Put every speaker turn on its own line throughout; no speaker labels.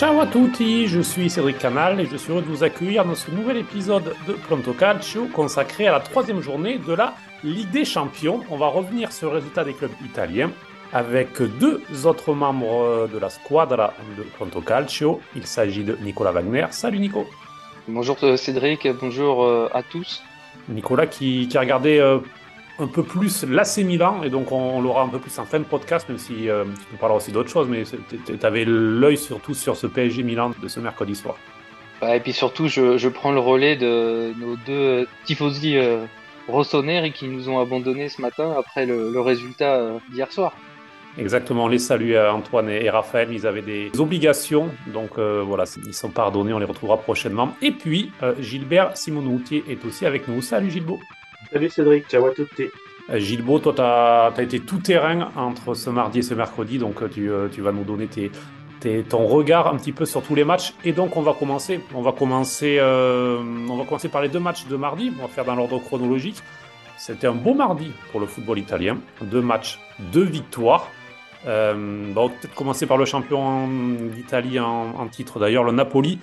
Ciao à tutti, je suis Cédric Canal et je suis heureux de vous accueillir dans ce nouvel épisode de Pronto Calcio consacré à la troisième journée de la Ligue des Champions. On va revenir sur le résultat des clubs italiens avec deux autres membres de la squadra de Pronto Calcio. Il s'agit de Nicolas Wagner. Salut Nico.
Bonjour euh, Cédric, bonjour euh, à tous.
Nicolas qui, qui a regardé euh, un peu plus l'AC Milan, et donc on, l'aura un peu plus en fin de podcast, même si euh, tu nous parleras aussi d'autres choses, mais tu avais l'œil surtout sur ce PSG Milan de ce mercredi soir.
et puis surtout, je, je, prends le relais de nos deux tifosi euh, rossonnaires qui nous ont abandonnés ce matin après le, le résultat euh, d'hier soir.
Exactement, on les salue Antoine et, Raphaël, ils avaient des obligations, donc euh, voilà, ils sont pardonnés, on les retrouvera prochainement. Et puis, euh, Gilbert Simonoutier est aussi avec nous. Salut Gilbo.
Salut Cédric, ciao à toutes.
Euh, Gilbo, toi, tu as, été tout terrain entre ce mardi et ce mercredi, donc tu, tu vas nous donner tes, tes, ton regard un petit peu sur tous les matchs. Et donc, on va commencer. On va commencer, on va commencer par les deux matchs de mardi. On va faire dans l'ordre chronologique. C'était un beau mardi pour le football italien. Deux matchs, deux victoires. Euh, on va peut-être commencer par le champion d'Italie en, titre d'ailleurs, le Napoli,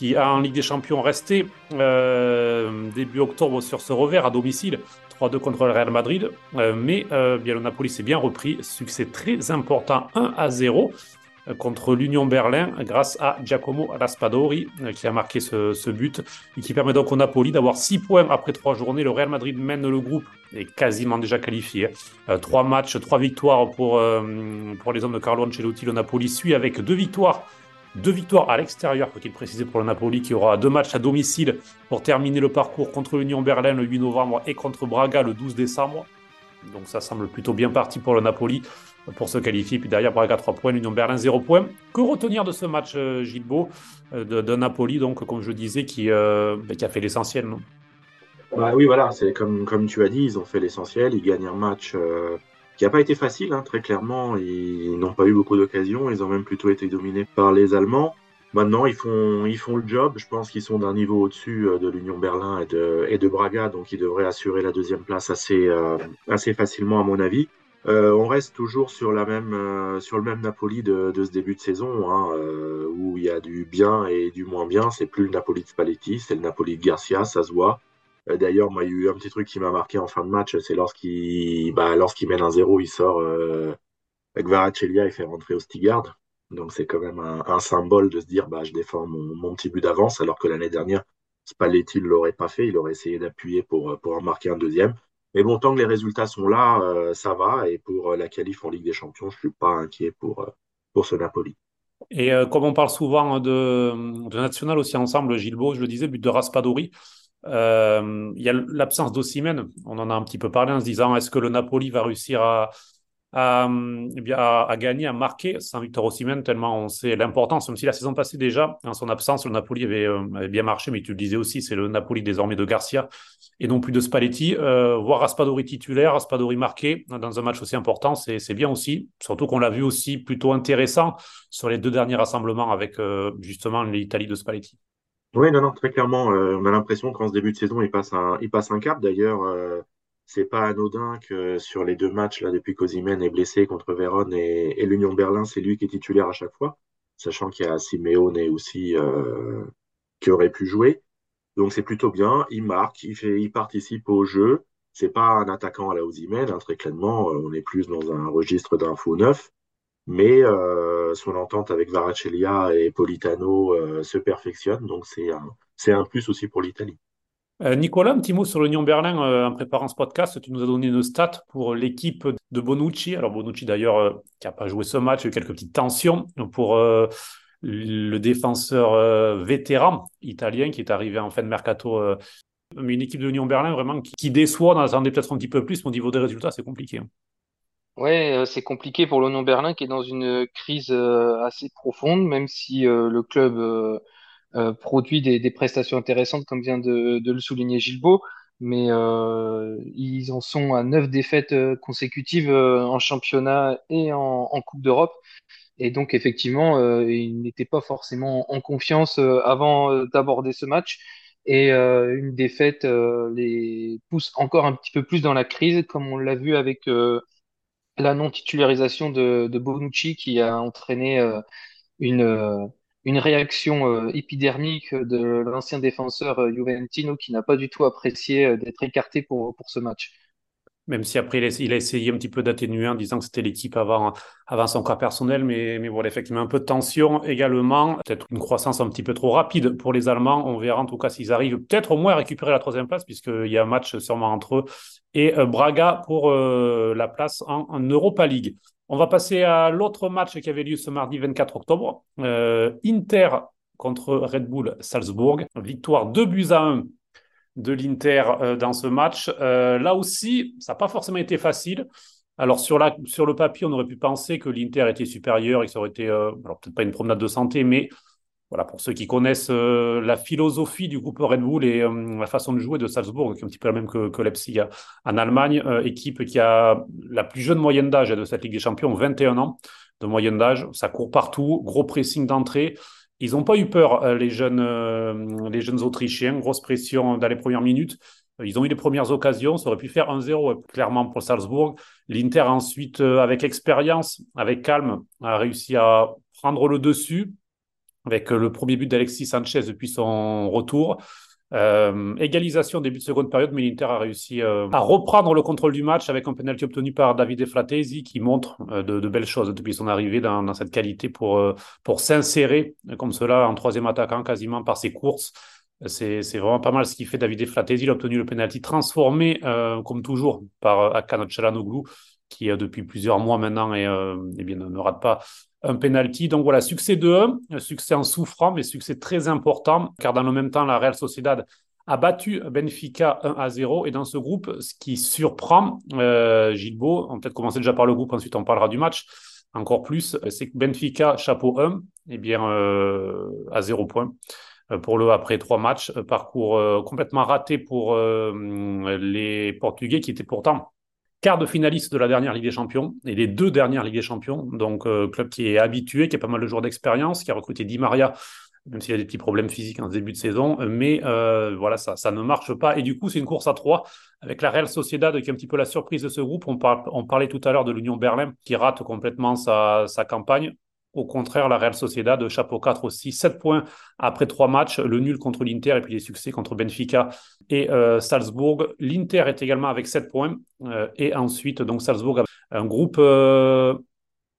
qui a en Ligue des Champions resté euh, début octobre sur ce revers à domicile, 3-2 contre le Real Madrid. Euh, mais euh, bien, le Napoli s'est bien repris, succès très important 1-0 contre l'Union Berlin grâce à Giacomo Raspadori qui a marqué ce, but et qui permet donc au Napoli d'avoir 6 points après 3 journées. Le Real Madrid mène le groupe est quasiment déjà qualifié. Euh, trois matchs, trois victoires pour, pour les hommes de Carlo Ancelotti. Le Napoli suit avec deux victoires. Deux victoires à l'extérieur, faut-il préciser pour le Napoli, qui aura deux matchs à domicile pour terminer le parcours contre l'Union Berlin le 8 novembre et contre Braga le 12 décembre. Donc ça semble plutôt bien parti pour le Napoli pour se qualifier. Puis derrière, Braga 3 points, l'Union Berlin 0 points. Que retenir de ce match, euh, Gilbo, de, de, Napoli, donc comme je disais, qui, euh, qui a fait l'essentiel non?
Bah oui, voilà, c'est comme, comme tu as dit, ils ont fait l'essentiel, ils gagnent un match euh, qui n'a pas été facile, hein, très clairement, ils n'ont pas eu beaucoup d'occasions, ils ont même plutôt été dominés par les Allemands. Maintenant, ils font, ils font le job, je pense qu'ils sont d'un niveau au-dessus de l'Union Berlin et de, Braga, donc ils devraient assurer la deuxième place assez, euh, facilement à mon avis. Euh, on reste toujours sur, la même, euh, sur le même Napoli de, ce début de saison, hein, euh, où il y a du bien et du moins bien. C'est plus le Napoli de Spalletti, c'est le Napoli de Garcia, ça se voit. Euh, d'ailleurs, moi, il y a eu un petit truc qui m'a marqué en fin de match, c'est lorsqu'il bah, lorsqu'il mène un zéro, il sort euh, avec Varachelia et fait rentrer Ostigard. Donc c'est quand même un, symbole de se dire bah, je défends mon, petit but d'avance, alors que l'année dernière, Spalletti ne l'aurait pas fait, il aurait essayé d'appuyer pour, pour en marquer un deuxième. Mais bon, tant que les résultats sont là, euh, ça va. Et pour la qualif en Ligue des Champions, je suis pas inquiet pour, pour ce Napoli.
Et euh, comme on parle souvent de, de national aussi ensemble, Gilbo, je le disais, but de Raspadori. Euh, il y a l'absence d'Ossimène. On en a un petit peu parlé en se disant est-ce que le Napoli va réussir à, à, eh à, à gagner, à marquer sans Victor Ossimène, tellement on sait l'importance, même si la saison passée déjà, en son absence, le Napoli avait, euh, bien marché, mais tu le disais aussi, c'est le Napoli désormais de Garcia et non plus de Spalletti. Euh, voir Raspadori titulaire, Raspadori marqué dans un match aussi important, c'est bien aussi, surtout qu'on l'a vu aussi plutôt intéressant sur les deux derniers rassemblements avec justement l'Italie de Spalletti.
Oui, non, non, très clairement. Euh, on a l'impression qu'en ce début de saison, il passe un, il passe un cap. D'ailleurs, euh, c'est pas anodin que sur les deux matchs, là, depuis qu'Ozimène est blessé contre Vérone et, l'Union Berlin, c'est lui qui est titulaire à chaque fois, sachant qu'il y a Simeone aussi euh, qui aurait pu jouer. Donc c'est plutôt bien. Il marque, il, fait, il participe au jeu. C'est pas un attaquant à la Ozimène, hein, très clairement. On est plus dans un registre d'un neuf mais euh, son entente avec Varachelia et Politano euh, se perfectionne, donc c'est un, c'est un plus aussi pour l'Italie.
Euh, Nicolas, un petit mot sur l'Union Berlin. En préparant ce podcast, tu nous as donné une stat pour l'équipe de Bonucci. Alors Bonucci d'ailleurs, qui n'a pas joué ce match, il y a eu quelques petites tensions pour le défenseur vétéran italien qui est arrivé en fin de mercato. mais une équipe de l'Union Berlin vraiment qui, déçoit, on attendait peut-être un petit peu plus, mais au niveau des résultats, c'est compliqué. Hein.
Ouais, euh, c'est compliqué pour l'Union Berlin qui est dans une crise euh, assez profonde, même si euh, le club euh, produit des, prestations intéressantes, comme vient de, de le souligner Gilbo. Mais ils en sont à neuf défaites consécutives en championnat et en, en Coupe d'Europe. Et donc, effectivement, ils n'étaient pas forcément en confiance avant d'aborder ce match. Et une défaite les pousse encore un petit peu plus dans la crise, comme on l'a vu avec la non-titularisation de, Bonucci qui a entraîné euh, une, euh, une réaction épidermique de l'ancien défenseur Juventino qui n'a pas du tout apprécié d'être écarté pour ce match.
Même si après, il a, essayé un petit peu d'atténuer en disant que c'était l'équipe avant, son cas personnel. Mais, mais voilà, effectivement, un peu de tension également. Peut-être une croissance un petit peu trop rapide pour les Allemands. On verra en tout cas s'ils arrivent peut-être au moins à récupérer la troisième place, puisqu'il y a un match sûrement entre eux et euh, Braga pour euh, la place en, Europa League. On va passer à l'autre match qui avait lieu ce mardi 24 octobre. Euh, Inter contre Red Bull Salzbourg. Victoire 2 buts à 1 de l'Inter euh, dans ce match. Euh, là aussi, ça n'a pas forcément été facile. Alors sur, le papier, on aurait pu penser que l'Inter était supérieur et que ça aurait été, euh, peut-être pas une promenade de santé, mais voilà, pour ceux qui connaissent la philosophie du groupe Red Bull et la façon de jouer de Salzbourg, qui est un petit peu la même que, que Leipzig en Allemagne, équipe qui a la plus jeune moyenne d'âge de cette Ligue des Champions, 21 ans de moyenne d'âge, ça court partout, gros pressing d'entrée, ils n'ont pas eu peur, euh, les, jeunes, euh, les jeunes Autrichiens. Grosse pression dans les premières minutes. Euh, ils ont eu les premières occasions. Ça aurait pu faire 1-0, clairement, pour Salzbourg. L'Inter, ensuite, avec expérience, avec calme, a réussi à prendre le dessus avec le premier but d'Alexis Sanchez depuis son retour. Euh, égalisation début de seconde période, mais l'Inter a réussi euh, à reprendre le contrôle du match avec un penalty obtenu par Davide Fratesi qui montre euh, de, belles choses depuis son arrivée dans, cette qualité pour, pour s'insérer comme cela en troisième attaquant quasiment par ses courses. C'est vraiment pas mal ce qu'il fait Davide Fratesi. Il a obtenu le penalty transformé, comme toujours, par Akan Çalhanoğlu qui depuis plusieurs mois maintenant et, eh bien, ne rate pas un penalty. Donc voilà, succès de 1, succès en souffrant, mais succès très important, car dans le même temps, la Real Sociedad a battu Benfica 1 à 0. Et dans ce groupe, ce qui surprend, euh, Gilbo, on peut-être commencer déjà par le groupe, ensuite on parlera du match, encore plus, c'est que Benfica, chapeau 1, eh bien, euh, à 0 points euh, pour le après trois matchs. Parcours euh, complètement raté pour les Portugais qui étaient pourtant quart de finaliste de la dernière Ligue des Champions et les deux dernières Ligues des Champions. Donc, euh, club qui est habitué, qui a pas mal de joueurs d'expérience, qui a recruté Di Maria, même s'il a des petits problèmes physiques en début de saison. Mais euh, voilà, ça, ne marche pas. Et du coup, c'est une course à trois avec la Real Sociedad qui est un petit peu la surprise de ce groupe. On, parlait tout à l'heure de l'Union Berlin qui rate complètement sa campagne. Au contraire, la Real Sociedad, de chapeau 4 aussi, 7 points après 3 matchs, le nul contre l'Inter et puis les succès contre Benfica et euh, Salzbourg. L'Inter est également avec 7 points euh, et ensuite, donc Salzbourg, un groupe euh,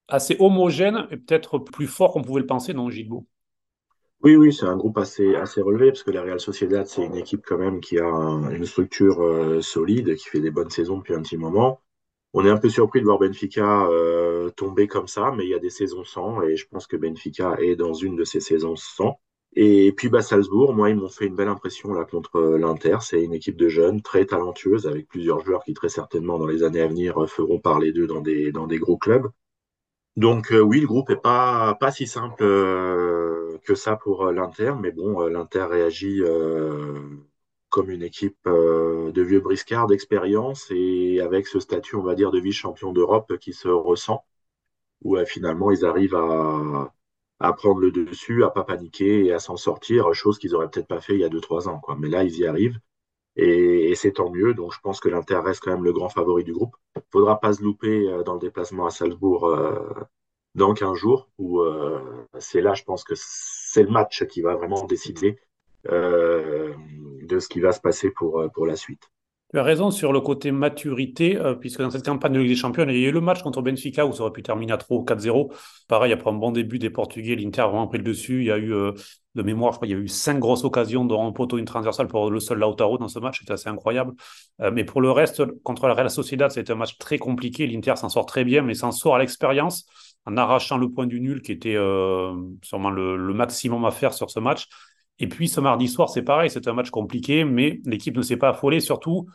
assez homogène et peut-être plus fort qu'on pouvait le penser, non, Gilbo
oui, oui, c'est un groupe assez, assez relevé parce que la Real Sociedad, c'est une équipe quand même qui a une structure solide, qui fait des bonnes saisons depuis un petit moment. On est un peu surpris de voir Benfica euh, tomber comme ça, mais il y a des saisons sans, et je pense que Benfica est dans une de ces saisons sans. Et puis bah, Salzbourg, moi, ils m'ont fait une belle impression là contre l'Inter. C'est une équipe de jeunes très talentueuse, avec plusieurs joueurs qui très certainement dans les années à venir feront parler d'eux dans des, dans des gros clubs. Donc euh, oui, le groupe est pas, pas si simple euh, que ça pour l'Inter, mais bon, l'Inter réagit comme une équipe euh, de vieux briscards d'expérience et avec ce statut, on va dire, de vice-champion d'Europe qui se ressent, où euh, finalement ils arrivent à, prendre le dessus, à pas paniquer et à s'en sortir, chose qu'ils auraient peut-être pas fait il y a 2-3 ans. Mais là, ils y arrivent et, c'est tant mieux. Donc je pense que l'Inter reste quand même le grand favori du groupe. Faudra pas se louper euh, dans le déplacement à Salzbourg dans 15 jours, où c'est là, je pense que c'est le match qui va vraiment décider de ce qui va se passer pour, euh, pour la suite.
Tu as raison sur le côté maturité, euh, puisque dans cette campagne de Ligue des Champions, il y a eu le match contre Benfica où ça aurait pu terminer à 3 ou 4-0. Pareil, après un bon début des Portugais, l'Inter a vraiment pris le dessus. Il y a eu, de mémoire, je crois, il y a eu cinq grosses occasions, dont un poteau, une transversale pour le seul Lautaro dans ce match. C'était assez incroyable. mais pour le reste, contre la Real Sociedad, c'était un match très compliqué. L'Inter s'en sort très bien, mais s'en sort à l'expérience en arrachant le point du nul, qui était sûrement le maximum à faire sur ce match. Et puis ce mardi soir, c'est pareil, c'est un match compliqué, mais l'équipe ne s'est pas affolée, surtout.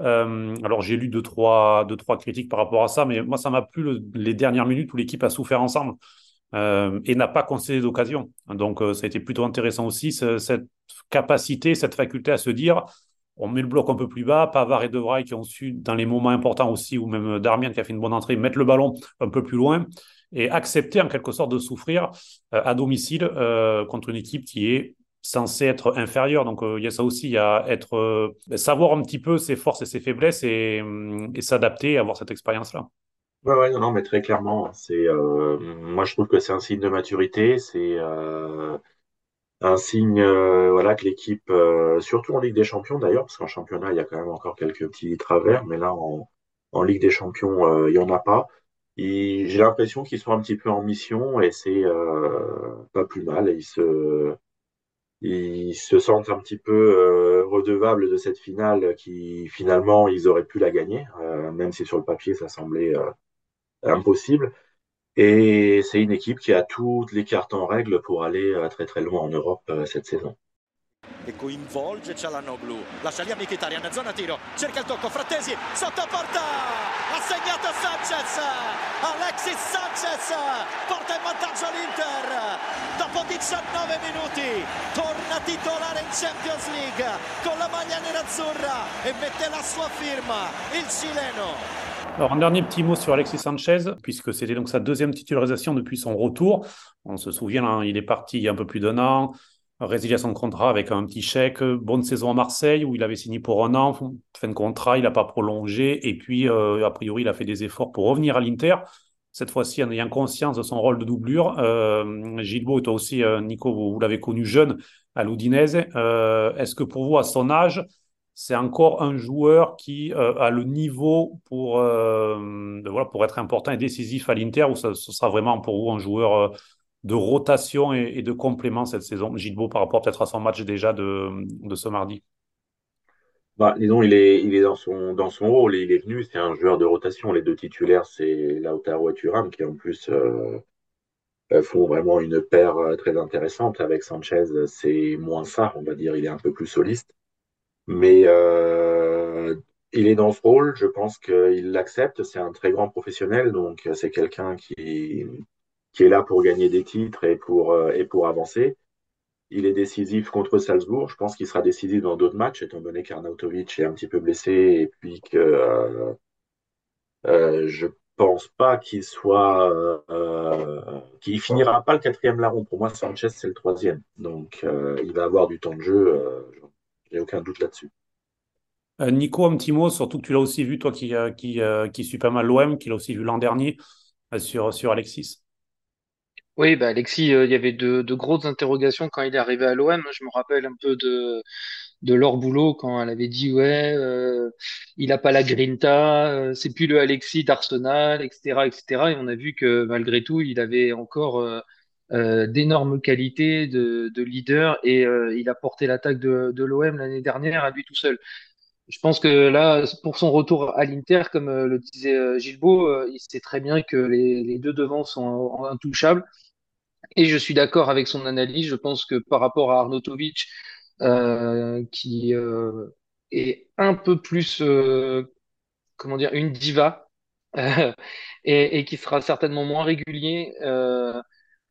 Euh, alors j'ai lu deux trois, deux, trois critiques par rapport à ça, mais moi ça m'a plu les dernières minutes où l'équipe a souffert ensemble euh, et n'a pas concédé d'occasion. Donc euh, ça a été plutôt intéressant aussi, cette capacité, cette faculté à se dire on met le bloc un peu plus bas, Pavard et De Vrij qui ont su, dans les moments importants aussi, ou même Darmian qui a fait une bonne entrée, mettre le ballon un peu plus loin et accepter en quelque sorte de souffrir à domicile contre une équipe qui est censé être inférieur. Donc euh, il y a ça aussi, il y a être euh, savoir un petit peu ses forces et ses faiblesses et, hum, s'adapter, avoir cette expérience-là.
Ouais, ouais, non, mais très clairement, c'est, euh, moi je trouve que c'est un signe de maturité, c'est un signe, voilà, que l'équipe, surtout en Ligue des Champions d'ailleurs, parce qu'en championnat il y a quand même encore quelques petits travers, mais là en, Ligue des Champions il y en a pas. J'ai l'impression qu'ils sont un petit peu en mission et c'est pas plus mal. Ils se, ils se sentent un petit peu euh, redevables de cette finale qui finalement ils auraient pu la gagner, euh, même si sur le papier ça semblait euh, impossible. Et c'est une équipe qui a toutes les cartes en règle pour aller très très loin en Europe cette saison.
e coinvolge Cialanoglu lascia lì a Mkhitaryan zona tiro cerca il tocco Frattesi sotto segnato Sanchez. Alexis Sanchez porta in vantaggio l'Inter dopo 19 minuti. Torna titolare in Champions League. Con la maglia nerazzurra. E mette la sua firma il cileno.
Alors, un dernier petit mot sur Alexis Sanchez, puisque c'était donc sa deuxième titularisation depuis son retour. On se souvient, hein, il est parti il y a un peu plus d'un an, résiliation de contrat avec un petit chèque, bonne saison à Marseille où il avait signé pour un an, fin de contrat, il n'a pas prolongé, et puis euh, a priori il a fait des efforts pour revenir à l'Inter. Cette fois-ci, en ayant conscience de son rôle de doublure, euh, Gilbo, toi aussi, euh, Nico, vous, l'avez connu jeune à l'Udinese. Euh, Est-ce que pour vous, à son âge, c'est encore un joueur qui euh, a le niveau pour, euh, voilà, pour être important et décisif à l'Inter, ou ce sera vraiment pour vous un joueur euh, de rotation et, de complément cette saison, Gilbo, par rapport peut-être à son match déjà de, ce mardi
Bah, disons, il est, dans son, dans son rôle, il est venu, c'est un joueur de rotation. Les deux titulaires, c'est Lautaro et Thuram, qui en plus euh, font vraiment une paire euh, très intéressante. Avec Sanchez, c'est moins ça, on va dire, il est un peu plus soliste. Mais euh, il est dans ce rôle, je pense qu'il l'accepte. C'est un très grand professionnel, donc c'est quelqu'un qui, qui est là pour gagner des titres et pour, euh, et pour avancer. Il est décisif contre Salzbourg. Je pense qu'il sera décisif dans d'autres matchs, étant donné qu'Arnautovic est un petit peu blessé et puis que euh, euh, je pense pas qu'il soit, euh, qu'il finira pas le quatrième larron. Pour moi, Sanchez c'est le troisième, donc euh, il va avoir du temps de jeu. J'ai aucun doute là-dessus.
Nico, un petit mot, surtout que tu l'as aussi vu, toi qui, qui, qui suis pas mal l'OM, qui l'a aussi vu l'an dernier sur, sur Alexis.
Oui, bah Alexis, euh, il y avait de, grosses interrogations quand il est arrivé à l'OM. Je me rappelle un peu de, de Boulot quand elle avait dit ouais, euh, il a pas la grinta, euh, c'est plus le Alexis d'Arsenal, etc., etc. Et on a vu que malgré tout, il avait encore d'énormes qualités de, de leader et il a porté l'attaque de, de l'OM l'année dernière à lui tout seul. Je pense que là, pour son retour à l'Inter, comme euh, le disait euh, Gilbo, euh, il sait très bien que les, deux devants sont intouchables. Et je suis d'accord avec son analyse. Je pense que par rapport à Arnautovic, euh, qui est un peu plus, euh, comment dire, une diva, et, qui sera certainement moins régulier,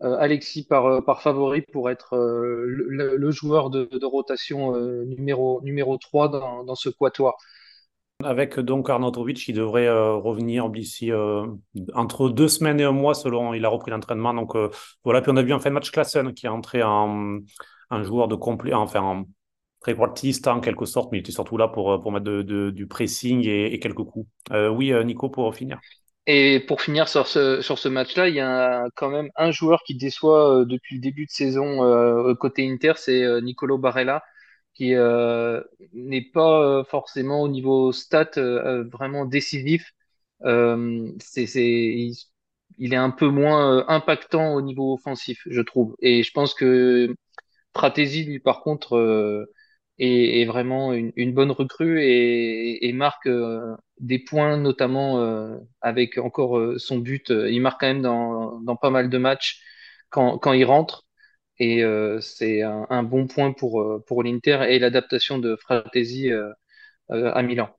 Alexis par, euh, par favori pour être euh, le, joueur de, rotation euh, numéro, numéro 3 dans, ce quatuor.
Avec donc Arnautovic qui devrait euh, revenir d'ici euh, entre deux semaines et un mois selon il a repris l'entraînement. Donc euh, voilà, puis on a vu en fin match Klassen qui est entré en, joueur de complet, enfin en tréquartiste en quelque sorte, mais il était surtout là pour, pour mettre de, du pressing et, et quelques coups. Euh, oui, euh, Nico, pour finir.
Et pour finir sur ce, sur ce match-là, il y a quand même un joueur qui déçoit euh, depuis le début de saison euh, côté Inter, c'est euh, Nicolo Barella, qui euh, n'est pas euh, forcément au niveau stat euh, vraiment décisif. C'est, il, il est un peu moins impactant au niveau offensif, je trouve. Et je pense que Fratesi, lui, par contre, est, vraiment une, bonne recrue et, marque euh, des points, notamment euh, avec encore euh, son but. Il marque quand même dans, pas mal de matchs quand, quand il rentre. Et c'est un, bon point pour, pour l'Inter et l'adaptation de Fratesi à Milan.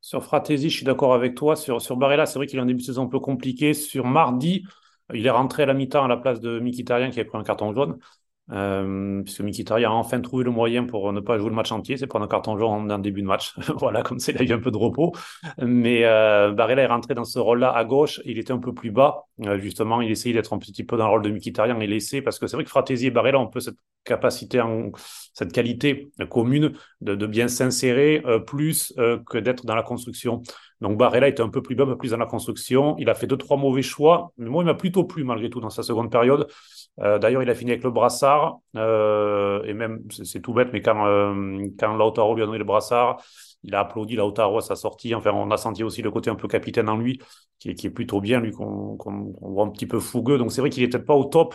Sur Fratesi, je suis d'accord avec toi. Sur, sur Barella, c'est vrai qu'il a un début de saison un peu compliqué. Sur mardi, il est rentré à la mi-temps à la place de Mkhitaryan qui avait pris un carton jaune. Euh, puisque Mkhitaryan a enfin trouvé le moyen pour ne pas jouer le match entier, c'est prendre un carton jaune en, début de match. voilà, comme c'est, il a eu un peu de repos. Mais euh, Barella est rentré dans ce rôle-là à gauche. Il était un peu plus bas. Euh, justement, il essayait d'être un petit peu dans le rôle de Mkhitaryan et laissé, parce que c'est vrai que Fratesi et Barella ont un peu cette capacité, cette qualité commune de, bien s'insérer, euh, plus que d'être dans la construction. Donc Barella était un peu plus bas, un peu plus dans la construction. Il a fait deux, trois mauvais choix, mais moi, il m'a plutôt plu malgré tout dans sa seconde période. Euh, d'ailleurs, il a fini avec le brassard, euh, et même, c'est tout bête, mais quand, euh, quand Lautaro lui a donné le brassard, il a applaudi Lautaro à sa sortie. Enfin, on a senti aussi le côté un peu capitaine en lui, qui est, plutôt bien, lui, qu'on voit un petit peu fougueux. Donc c'est vrai qu'il n'est peut-être pas au top.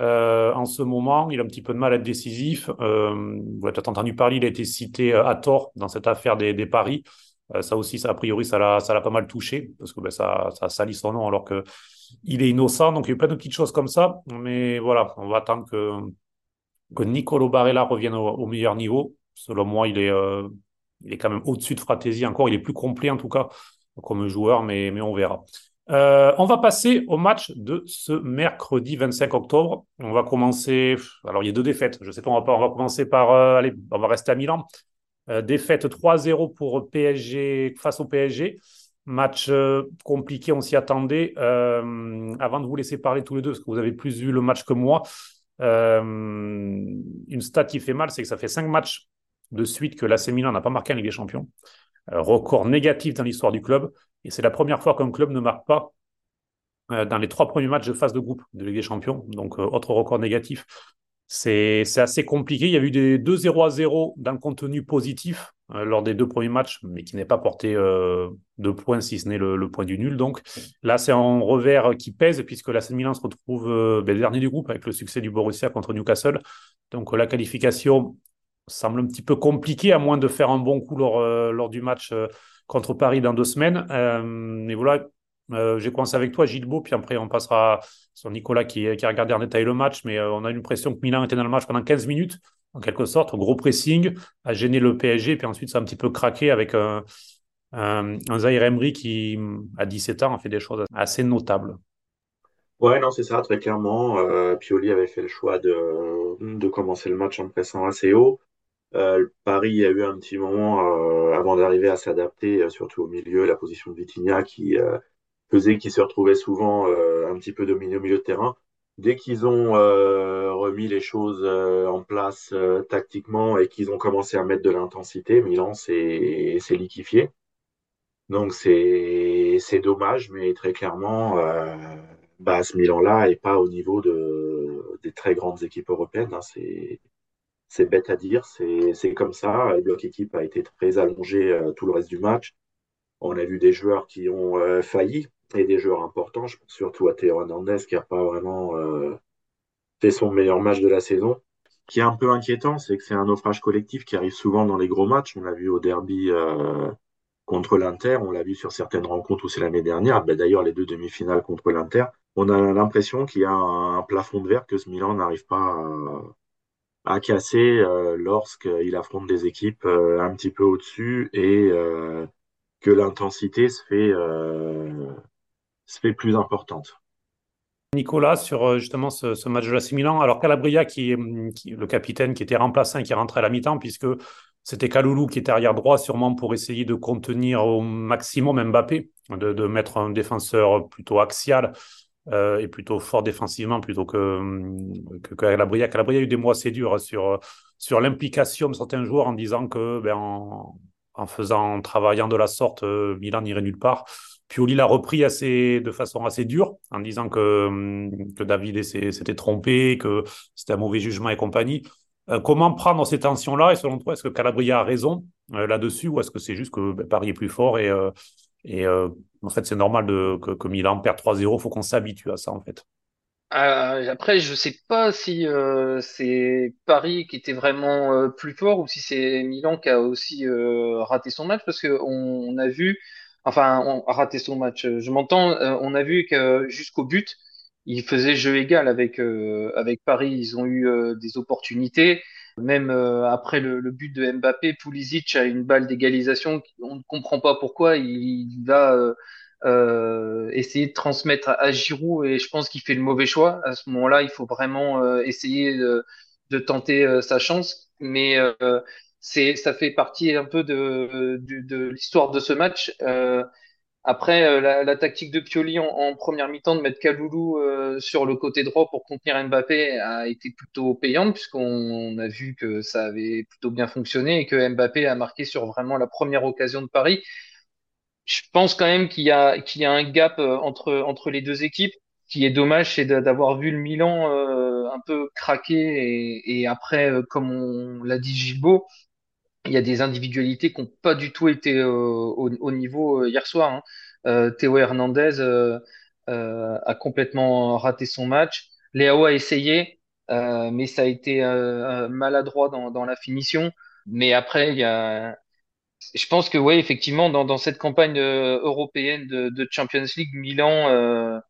en ce moment, il a un petit peu de mal à être décisif. vous avez peut-être entendu parler, il a été cité à tort dans cette affaire des paris. Ça aussi, a priori, ça l'a pas mal touché, parce que ben, ça, ça salit son nom alors que il est innocent, donc il y a plein de petites choses comme ça. Mais voilà, on va attendre que, que Nicolo Barella revienne au, meilleur niveau. Selon moi, il est, euh, il est quand même au-dessus de Fratesi encore. Il est plus complet en tout cas comme joueur, mais, on verra. Euh, on va passer au match de ce mercredi 25 octobre. On va commencer. Alors, il y a deux défaites. Je sais pas, on va, pas, commencer par. Euh, allez, on va rester à Milan. Défaite 3-0 pour PSG face au PSG. Match euh, compliqué, on s'y attendait. Euh, avant de vous laisser parler tous les deux, parce que vous avez plus vu le match que moi, euh, une stat qui fait mal, c'est que ça fait cinq matchs de suite que l'AC Milan n'a pas marqué en Ligue des Champions. record négatif dans l'histoire du club. Et c'est la première fois qu'un club ne marque pas dans les trois premiers matchs de phase de groupe de Ligue des Champions. Donc, autre record négatif. C'est assez compliqué. Il y a eu des 2-0 à 0 dans le contenu positif euh, lors des deux premiers matchs, mais qui n'est pas porté euh, de points si ce n'est le, point du nul. Donc là, c'est un revers qui pèse puisque la Milan se retrouve euh, ben, dernier du groupe avec le succès du Borussia contre Newcastle. Donc la qualification semble un petit peu compliquée à moins de faire un bon coup lors, lors du match contre Paris dans deux semaines. mais voilà, j'ai commencé avec toi, Gilles puis après on passera sur Nicolas qui, a regardé en détail le match, mais on a l'impression que Milan était dans le match pendant 15 minutes en quelque sorte, gros pressing, a gêné le PSG, puis ensuite ça a un petit peu craqué avec un, un, Emery qui, à 17 ans, a fait des choses assez notables.
Ouais, non, c'est ça, très clairement. Euh, Pioli avait fait le choix de, de commencer le match en pressant assez haut. Euh, Paris a eu un petit moment euh, avant d'arriver à s'adapter, surtout au milieu, la position de Vitinha qui faisait qu'il se retrouvait souvent un petit peu dominé au milieu de terrain dès qu'ils ont euh, remis les choses euh, en place euh, tactiquement et qu'ils ont commencé à mettre de l'intensité, Milan s'est liquifié. Donc c'est dommage, mais très clairement, bah, ce Milan-là n'est pas au niveau de, des très grandes équipes européennes. Hein. C'est bête à dire, c'est comme ça. Le bloc équipe a été très allongé tout le reste du match. On a vu des joueurs qui ont failli, et des joueurs importants. Je pense surtout à Théo Hernandez qui n'a pas vraiment euh, fait son meilleur match de la saison. Ce qui est un peu inquiétant, c'est que c'est un naufrage collectif qui arrive souvent dans les gros matchs. On l'a vu au derby euh, contre l'Inter, on l'a vu sur certaines rencontres aussi l'année dernière. Ben, D'ailleurs, les deux demi-finales contre l'Inter. On a l'impression qu'il y a un, plafond de verre que ce Milan n'arrive pas à, casser euh, lorsqu'il affronte des équipes euh, un petit peu au-dessus et que l'intensité se fait se fait plus importante.
Nicolas, sur euh, justement ce, match de la Milan, alors Calabria, qui est, le capitaine qui était remplaçant, qui rentré à la mi-temps, puisque c'était Kaloulou qui était arrière droit, sûrement pour essayer de contenir au maximum Mbappé, de, mettre un défenseur plutôt axial euh, et plutôt fort défensivement plutôt que, que, Calabria. Calabria a eu des mois assez durs sur, sur l'implication de certains joueurs en disant que ben, en, faisant, en travaillant de la sorte, euh, Milan n'irait nulle part. Pioli l'a repris assez, de façon assez dure en disant que, hum, que David s'était trompé, que c'était un mauvais jugement et compagnie. Euh, comment prendre ces tensions-là? Et selon toi, est-ce que Calabria a raison euh, là-dessus ou est-ce que c'est juste que ben, Paris est plus fort et, euh, et en fait c'est normal de, que, que Milan perd 3-0 Il faut qu'on s'habitue à ça en fait.
après, je sais pas si c'est Paris qui était vraiment plus fort ou si c'est Milan qui a aussi raté son match parce qu'on on a vu Enfin, on a raté son match. Je m'entends. Euh, on a vu que jusqu'au but, il faisait jeu égal avec euh, avec Paris. Ils ont eu euh, des opportunités. Même après le, but de Mbappé, Pulisic a une balle d'égalisation. On ne comprend pas pourquoi il, va essayer de transmettre à, Giroud et je pense qu'il fait le mauvais choix. À ce moment-là, il faut vraiment essayer de, de tenter sa chance. Mais c'est ça fait partie un peu de, de, de l'histoire de ce match. Euh, après, euh, la, la, tactique de Pioli en, première mi-temps de mettre Kaloulou euh, sur le côté droit pour contenir Mbappé a été plutôt payante puisqu'on a vu que ça avait plutôt bien fonctionné et que Mbappé a marqué sur vraiment la première occasion de Paris. je pense quand même qu'il y a, qu'il y a un gap entre, entre les deux équipes. Qui est dommage, c'est d'avoir vu le Milan un peu craquer et, et après, comme on l'a dit Gilbo, il y a des individualités qui n'ont pas du tout été au, au, niveau hier soir. Hein. Euh, Théo Hernandez euh, euh, a complètement raté son match. Léao a essayé, mais ça a été maladroit dans, la finition. Mais après, il y a, je pense que oui, effectivement, dans, cette campagne européenne de, Champions League, Milan euh,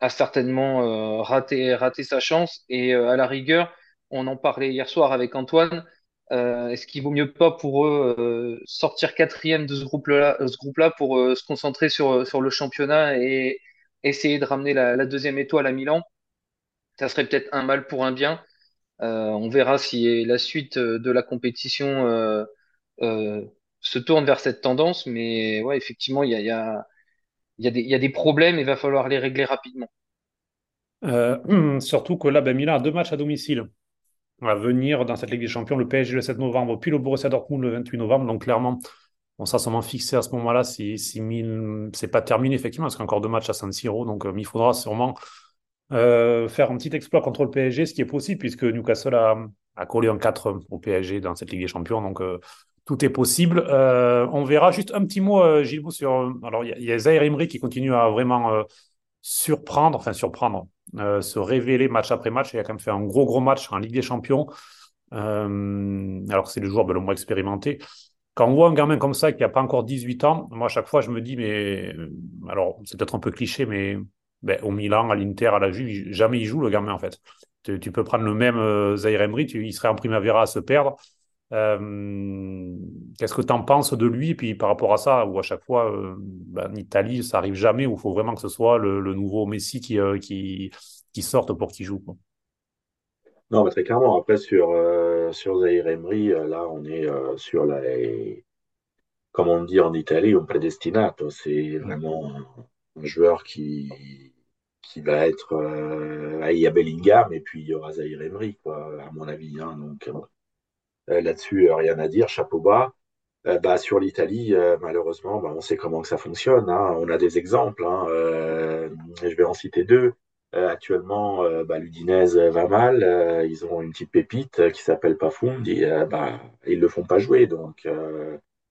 a certainement euh, raté, sa chance. Et euh, à la rigueur, on en parlait hier soir avec Antoine. Euh, est-ce qu'il vaut mieux pas pour eux euh, sortir quatrième de ce groupe-là, ce groupe-là pour euh, se concentrer sur, sur le championnat et essayer de ramener la, deuxième étoile à Milan? Ça serait peut-être un mal pour un bien. on verra si la suite de la compétition se tourne vers cette tendance, mais ouais, effectivement, il y a, y, a, y, a y a des problèmes et il va falloir les régler rapidement.
surtout que là, ben, Milan a deux matchs à domicile à venir dans cette Ligue des Champions, le PSG le 7 novembre, puis le Borussia Dortmund le 28 novembre. Donc clairement, on sera sûrement fixé à ce moment-là si, si c'est pas terminé effectivement, parce qu'il y a encore deux matchs à San Siro. Donc euh, il faudra sûrement euh, faire un petit exploit contre le PSG, ce qui est possible, puisque Newcastle a, a collé un 4 au PSG dans cette Ligue des Champions. Donc euh, tout est possible. on verra juste un petit mot, Gilles, sur. Alors il y, y, a Zaire Emery qui continue à vraiment surprendre, enfin surprendre, euh, se révéler match après match. Il a quand même fait un gros, gros match en Ligue des Champions. Euh, alors c'est le joueur de le moins expérimenté. Quand on voit un gamin comme ça qui n'a pas encore 18 ans, moi à chaque fois je me dis, mais euh, alors c'est peut-être un peu cliché, mais ben, au Milan, à l'Inter, à la Juve, jamais il joue le gamin en fait. Tu, peux prendre le même euh, Zaire Emery, il serait en Primavera à se perdre. Euh, Qu'est-ce que tu en penses de lui Et puis par rapport à ça, où à chaque fois, euh, ben, en Italie, ça arrive jamais, où il faut vraiment que ce soit le, le nouveau Messi qui, euh, qui, qui, sorte pour qu'il joue. Quoi?
Non, mais très clairement. Après, sur, sur Zaire Emery, là, on est sur la. Comme on dit en Italie, un predestinato. C'est vraiment un, joueur qui, qui va être. il y a Bellingham et puis il y aura Zaire Emery, quoi, à mon avis. Hein, donc là-dessus, euh, rien à dire, chapeau bas. Euh, bah, sur l'Italie, malheureusement, bah, on sait comment que ça fonctionne. Hein. On a des exemples. Hein. je vais en citer deux. actuellement, bah, l'Udinese va mal. ils ont une petite pépite qui s'appelle Pafundi. bah, ils le font pas jouer. Donc,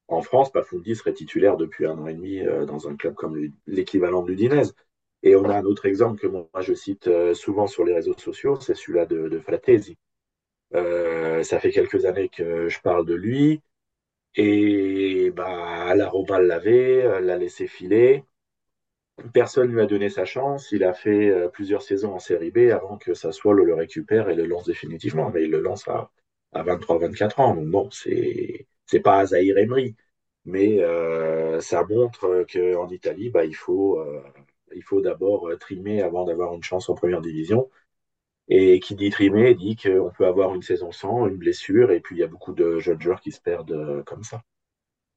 en France, Pafundi serait titulaire depuis un an et demi dans un club comme l'équivalent de l'Udinese. Et on a un autre exemple que moi je cite souvent sur les réseaux sociaux, c'est celui-là de, de Fratesi. Euh, ça fait quelques années que je parle de lui. Et bah, la Roma l'avait, euh, l'a laissé filer. Personne ne lui a donné sa chance. Il a fait euh, plusieurs saisons en série B avant que soit le, récupère et le lance définitivement. Mais il le lance à, à 23-24 ans. Donc bon, c'est c'est pas Zahir Emery. Mais ça montre qu'en Italie, bah, il faut, il faut d'abord trimer avant d'avoir une chance en première division. Et qui dit trimer dit qu'on peut avoir une saison sans, une blessure, et puis il y a beaucoup de jeunes joueurs qui se perdent euh, comme ça.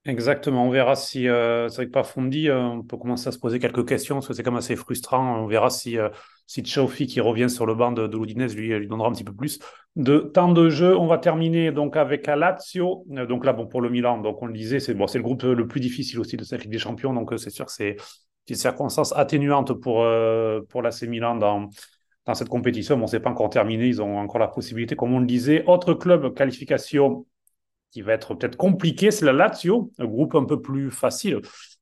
Exactement, on verra si, euh, c'est vrai que Pafundi, euh, on peut commencer à se poser quelques questions, parce que c'est quand même assez frustrant. On verra si, euh, si qui revient sur le banc de, de l'Udinese, lui, donnera un petit peu plus de temps de jeu. On va terminer donc avec Lazio. Donc là, bon, pour le Milan, donc on le disait, c'est bon, le groupe le plus difficile aussi de cette Ligue des Champions, donc c'est sûr que c'est une circonstance atténuante pour, pour l'AC Milan dans, dans cette compétition. Bon, c'est pas encore terminé. Ils ont encore la possibilité, comme on le disait. Autre club qualification qui va être peut-être compliqué, c'est la Lazio, un groupe un peu plus facile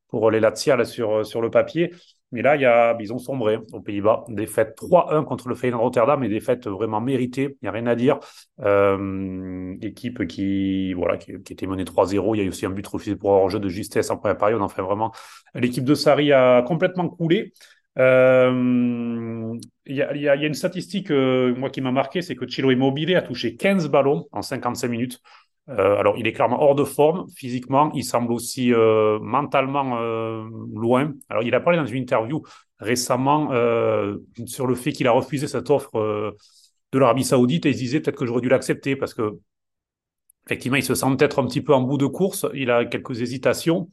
pour les Laziales sur, sur le papier. Mais là, a, ils ont sombré aux Pays-Bas. Défaite 3-1 contre le Feyenoord Rotterdam et défaite vraiment méritée. Il n'y a rien à dire. Euh, équipe qui, voilà, qui, était menée 3-0. Il y a eu aussi un but refusé pour un jeu de justesse en première période. Enfin, vraiment, l'équipe de Sarri a complètement coulé. Euh, il y, a une statistique, euh, qui m'a marqué, c'est que Chilo Immobilier a touché 15 ballons en 55 minutes. Euh, alors, il est clairement hors de forme physiquement. Il semble aussi mentalement loin. Alors, il a parlé dans une interview récemment sur le fait qu'il a refusé cette offre de l'Arabie Saoudite et il disait peut-être que j'aurais dû l'accepter parce que effectivement, il se sent peut-être un petit peu en bout de course. Il a quelques hésitations.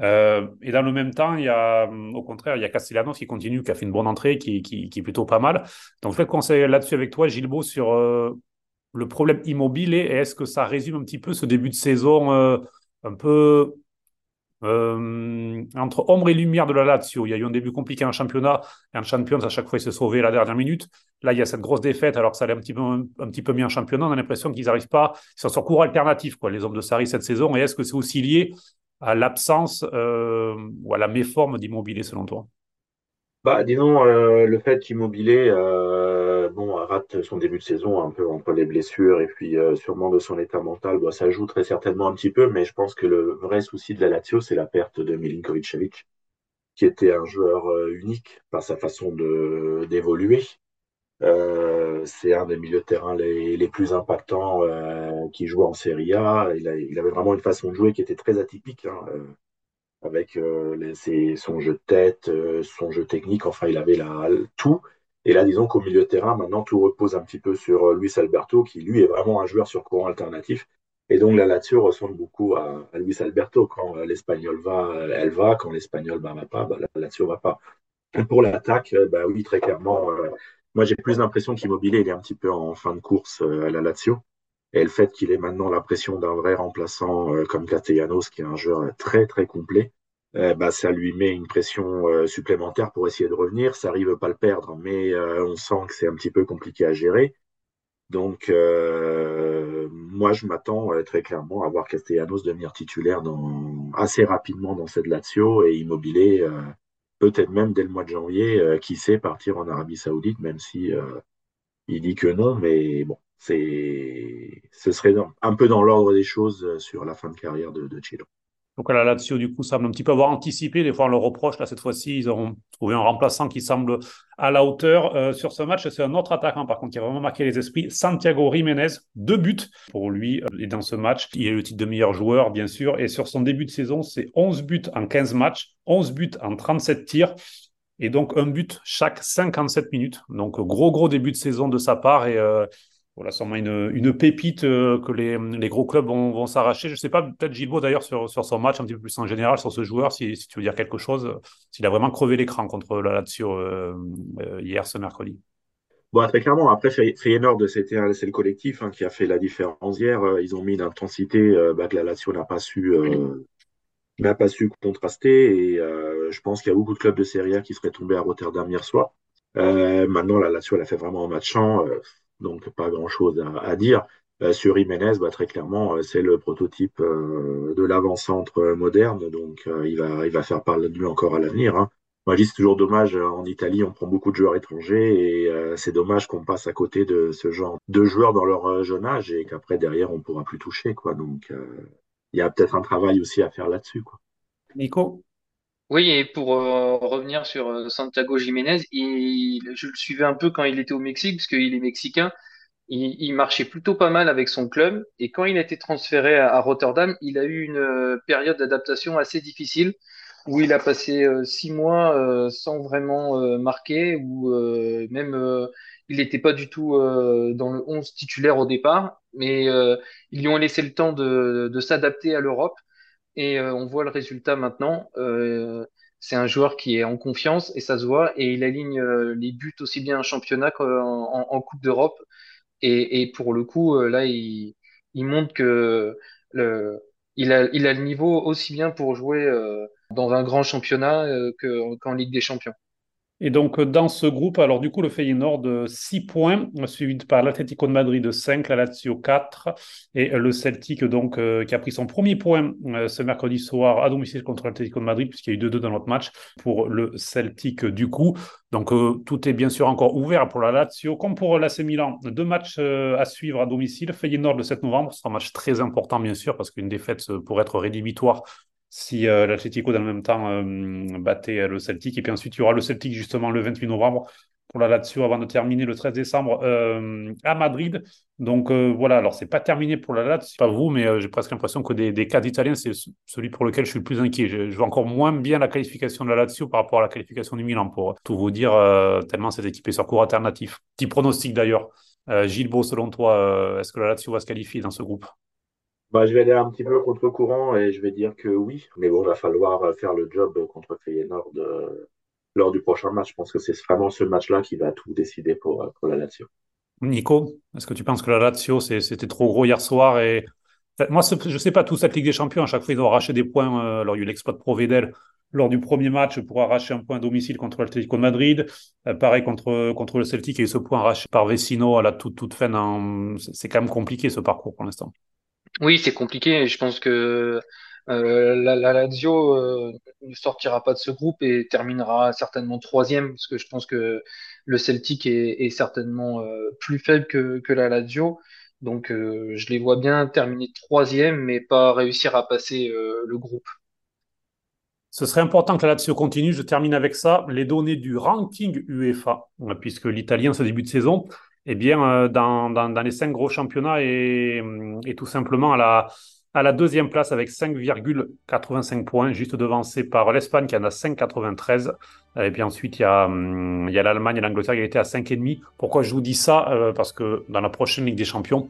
Euh, et dans le même temps, il y a, au contraire, il y a Castellanos qui continue, qui a fait une bonne entrée, qui, qui, est plutôt pas mal. Donc, je vais conseiller là-dessus avec toi, Gilbo, sur euh, le problème immobilier est-ce que ça résume un petit peu ce début de saison euh, un peu entre ombre et lumière de la Lazio, il y a eu un début compliqué en championnat et en Champions, à chaque fois, il se sauvait la dernière minute. Là, il y a cette grosse défaite, alors que ça allait un petit peu, un, petit peu mieux en championnat. On a l'impression qu'ils n'arrivent pas, ils sont sur cours alternatif, quoi, les hommes de Sarri cette saison. Et est-ce que c'est aussi lié à l'absence euh, ou à la méforme d'immobilier, selon toi?
Bah, disons, euh, le fait qu'Immobilier euh, bon, rate son début de saison un peu entre les blessures et puis euh, sûrement de son état mental, bah, ça joue très certainement un petit peu, mais je pense que le vrai souci de la Lazio, c'est la perte de Milinkovic-Savic, qui était un joueur unique par sa façon de d'évoluer. c'est un des milieux de terrain les, plus impactants qui joue en Serie A. Il, avait vraiment une façon de jouer qui était très atypique. Hein avec euh, les, son jeu de tête, euh, son jeu technique, enfin il avait la, tout. Et là, disons qu'au milieu de terrain, maintenant, tout repose un petit peu sur euh, Luis Alberto, qui lui est vraiment un joueur sur courant alternatif. Et donc la Lazio ressemble beaucoup à, à Luis Alberto. Quand l'Espagnol va, elle va. Quand l'Espagnol ne va pas, bah, la Lazio va pas. Et pour l'attaque, bah oui, très clairement, moi j'ai plus l'impression qu'Immobilier il est un petit peu en fin de course à la Lazio. Et le fait qu'il ait maintenant la pression d'un vrai remplaçant euh, comme Castellanos, qui est un joueur très très complet, euh, bah, ça lui met une pression euh, supplémentaire pour essayer de revenir. Ça arrive pas le perdre, mais on sent que c'est un petit peu compliqué à gérer. Donc, moi, je m'attends très clairement à voir Castellanos devenir titulaire assez rapidement dans cette Lazio et Immobilier, peut-être même dès le mois de janvier, qui sait partir en Arabie Saoudite, même si il dit que non, mais bon, c'est, ce serait un peu dans l'ordre des choses euh, sur la fin de carrière de, de Chilo.
Donc la Lazio, du coup, semble un petit peu avoir anticipé. Des fois, on le reproche. Là, cette fois-ci, ils ont trouvé un remplaçant qui semble à la hauteur. Euh, sur ce match, c'est un autre attaquant, par contre, qui a vraiment marqué les esprits. Santiago Jiménez, deux buts pour lui. Euh, et dans ce match, il a le titre de meilleur joueur, bien sûr. Et sur son début de saison, c'est 11 buts en 15 matchs, 11 buts en 37 tirs. Et donc, un but chaque 57 minutes. Donc, gros, gros début de saison de sa part. Et voilà, sûrement une, une pépite euh, que les, les, gros clubs vont, vont s'arracher. Je ne sais pas, peut-être Gilbo d'ailleurs sur, sur son match, un petit peu plus en général, sur ce joueur, si, si tu veux dire quelque chose, s'il a vraiment crevé l'écran contre la Lazio euh, euh, hier, ce mercredi.
Bon, très clairement, après, Feyenoord, c'est le collectif hein, qui a fait la différence hier. Ils ont mis une intensité bah, que la Lazio n'a pas su. n'a pas su contraster et je pense qu'il y a beaucoup de clubs de Serie A qui seraient tombés à Rotterdam hier soir. maintenant, la Lazio, elle a fait vraiment un match en donc pas grand-chose à, dire. Euh, sur Jiménez, bah, très clairement, euh, c'est le prototype euh, de l'avant-centre moderne, donc il, va, il va faire parler de lui encore à l'avenir. Hein. Moi, je dis c'est toujours dommage, en Italie, on prend beaucoup de joueurs étrangers et c'est dommage qu'on passe à côté de ce genre de joueurs dans leur jeune âge et qu'après, derrière, on pourra plus toucher. Quoi. Donc, il y a peut-être un travail aussi à faire là-dessus. Quoi.
Nico?
Oui, et pour revenir sur Santiago Jiménez, il, je le suivais un peu quand il était au Mexique, parce qu'il est mexicain. Il, marchait plutôt pas mal avec son club. Et quand il a été transféré à, Rotterdam, il a eu une période d'adaptation assez difficile, où il a passé six mois sans vraiment marquer, ou même il n'était pas du tout dans le 11 titulaire au départ, mais ils lui ont laissé le temps de, de s'adapter à l'Europe. Et on voit le résultat maintenant c'est un joueur qui est en confiance et ça se voit et il aligne euh, les buts aussi bien en championnat qu'en en, Coupe d'Europe. Et, pour le coup, euh, là, il, montre que le, il, a, le niveau aussi bien pour jouer euh, dans un grand championnat qu'en Ligue des Champions.
Et donc, dans ce groupe, alors du coup, le Feyenoord de 6 points, suivi par l'Atlético de Madrid de 5, la Lazio 4, et le Celtic, donc, euh, qui a pris son premier point euh, ce mercredi soir à domicile contre l'Atlético de Madrid, puisqu'il y a eu 2-2 dans notre match pour le Celtic du coup. Donc, euh, tout est bien sûr encore ouvert pour la Lazio, comme pour l'AC Milan. Deux matchs à suivre à domicile. Feyenoord le 7 novembre, c'est un match très important, bien sûr, parce qu'une défaite pourrait être rédhibitoire si euh, l'Atlético dans le même temps euh, battait euh, le Celtic. Et puis ensuite, il y aura le Celtic justement le 28 novembre pour la Lazio avant de terminer le 13 décembre à Madrid. Donc voilà, alors c'est pas terminé pour la Lazio, pas vous, mais j'ai presque l'impression que des, cas d'Italiens, c'est celui pour lequel je suis le plus inquiet. Je, vois encore moins bien la qualification de la Lazio par rapport à la qualification du Milan, pour tout vous dire, tellement cette équipe est sur cours alternatif. Petit pronostic d'ailleurs. Gilles selon toi, est-ce que la Lazio va se qualifier dans ce groupe?
Bah, je vais aller un petit peu contre courant et je vais dire que oui. Mais bon, il va falloir faire le job contre Feyenoord euh, lors du prochain match. Je pense que c'est vraiment ce match-là qui va tout décider pour, pour la Lazio.
Nico, est-ce que tu penses que la Lazio, c'était trop gros hier soir et moi, je ne sais pas, tout cette Ligue des Champions, à chaque fois, ils ont arraché des points. Euh, alors, il y a eu l'exploit de Provedel lors du premier match pour arracher un point à domicile contre l'Atlético Madrid. Euh, pareil contre, contre le Celtic, eu ce point arraché par Vecino à la toute, toute fin. C'est quand même compliqué ce parcours pour l'instant.
Oui, c'est compliqué. Je pense que euh, la, la, Lazio euh, ne sortira pas de ce groupe et terminera certainement troisième, parce que je pense que le Celtic est, certainement euh, plus faible que, que, la Lazio. Donc je les vois bien terminer troisième, mais pas réussir à passer le groupe.
Ce serait important que la Lazio continue. Je termine avec ça. Les données du ranking UEFA, puisque l'Italien, ce début de saison, eh bien, dans, dans, les cinq gros championnats, est tout simplement à la à la deuxième place avec 5,85 points, juste devancé par l'Espagne qui en a 5,93. Et puis ensuite, il y a, hum, a l'Allemagne et l'Angleterre qui étaient à 5,5. Pourquoi je vous dis ça euh, Parce que dans la prochaine Ligue des Champions,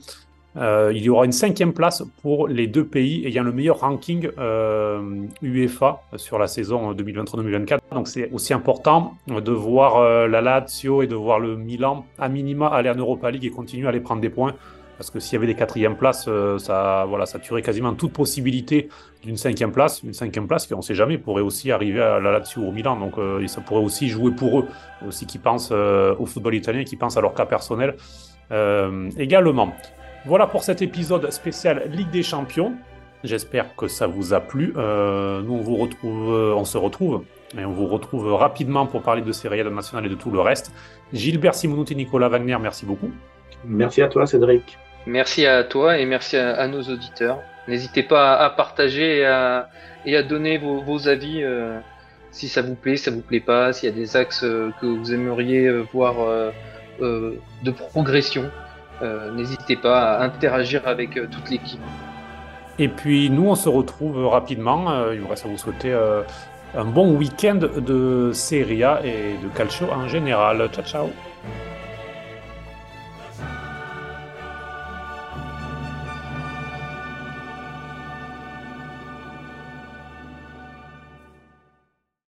euh, il y aura une cinquième place pour les deux pays ayant le meilleur ranking euh, UEFA sur la saison 2023-2024. Donc c'est aussi important de voir la Lazio et de voir le Milan à minima aller en Europa League et continuer à aller prendre des points parce que s'il y avait des quatrièmes places, euh, ça, voilà, ça tuerait quasiment toute possibilité d'une cinquième place. Une cinquième place qui, on ne sait jamais, pourrait aussi arriver à la Lazio au Milan. Donc euh, ça pourrait aussi jouer pour eux, aussi qui pensent euh, au football italien, qui pensent à leur cas personnel également. Voilà pour cet épisode spécial Ligue des Champions. J'espère que ça vous a plu. nous, on, vous retrouve, on se retrouve et on vous retrouve rapidement pour parler de Serie A nationale et de tout le reste. Gilbert Simonuti, Nicolas Wagner, merci beaucoup.
Merci à toi, Cédric.
Merci à toi et merci à, nos auditeurs. N'hésitez pas à, partager et à, et à donner vos, avis euh, si ça vous plaît, si ça vous plaît pas, s'il y a des axes euh, que vous aimeriez euh, voir de progression. N'hésitez pas à interagir avec toute l'équipe.
Et puis nous, on se retrouve rapidement. il me reste à vous souhaiter un bon week-end de Serie A et de Calcio en général. Ciao, ciao